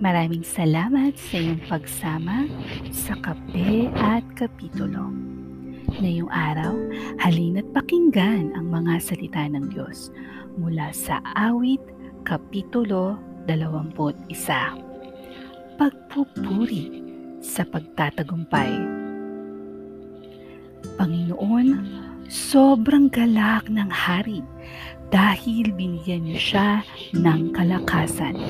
Maraming salamat sa iyong pagsama sa kape at kapitulo. Ngayong araw, halina't pakinggan ang mga salita ng Diyos mula sa awit kapitulo 21. Pagpupuri sa pagtatagumpay. Panginoon, sobrang galak ng hari dahil binigyan niyo siya ng kalakasan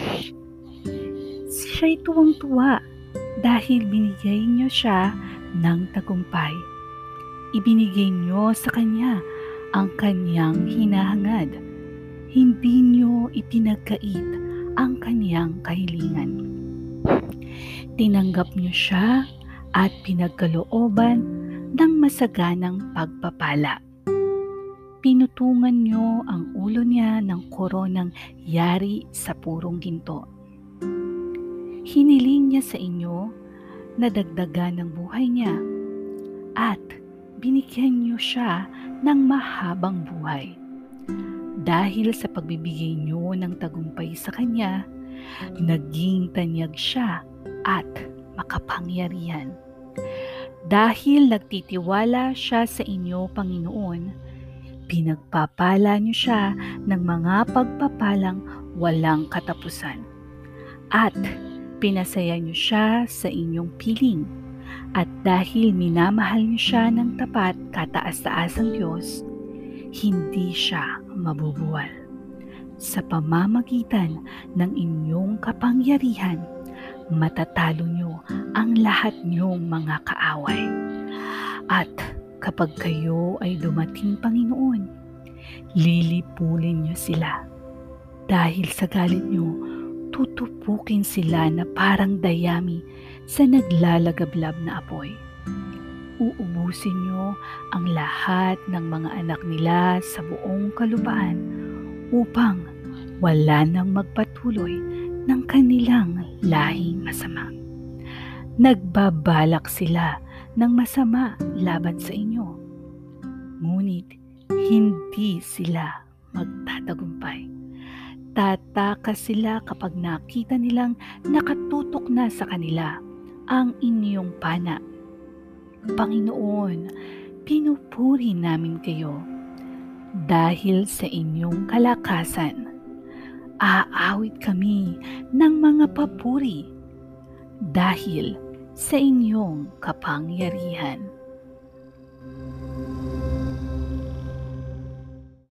siya'y tuwang-tuwa dahil binigay niyo siya ng tagumpay. Ibinigay niyo sa kanya ang kanyang hinahangad. Hindi niyo ipinagkait ang kanyang kahilingan. Tinanggap niyo siya at pinagkalooban ng masaganang pagpapala. Pinutungan niyo ang ulo niya ng koronang yari sa purong ginto hiniling niya sa inyo na dagdagan ng buhay niya at binigyan niyo siya ng mahabang buhay. Dahil sa pagbibigay niyo ng tagumpay sa kanya, naging tanyag siya at makapangyarihan. Dahil nagtitiwala siya sa inyo, Panginoon, pinagpapala niyo siya ng mga pagpapalang walang katapusan. At Pinasaya niyo siya sa inyong piling. At dahil minamahal niyo siya ng tapat kataas-taasang Diyos, hindi siya mabubuwal. Sa pamamagitan ng inyong kapangyarihan, matatalo niyo ang lahat niyong mga kaaway. At kapag kayo ay dumating Panginoon, lilipulin niyo sila. Dahil sa galit niyo, tutupukin sila na parang dayami sa naglalagablab na apoy. Uubusin niyo ang lahat ng mga anak nila sa buong kalupaan upang wala nang magpatuloy ng kanilang lahing masama. Nagbabalak sila ng masama laban sa inyo. Ngunit hindi sila magtatagumpay Tataka sila kapag nakita nilang nakatutok na sa kanila ang inyong pana. Panginoon, pinupuri namin kayo dahil sa inyong kalakasan. Aawit kami ng mga papuri dahil sa inyong kapangyarihan.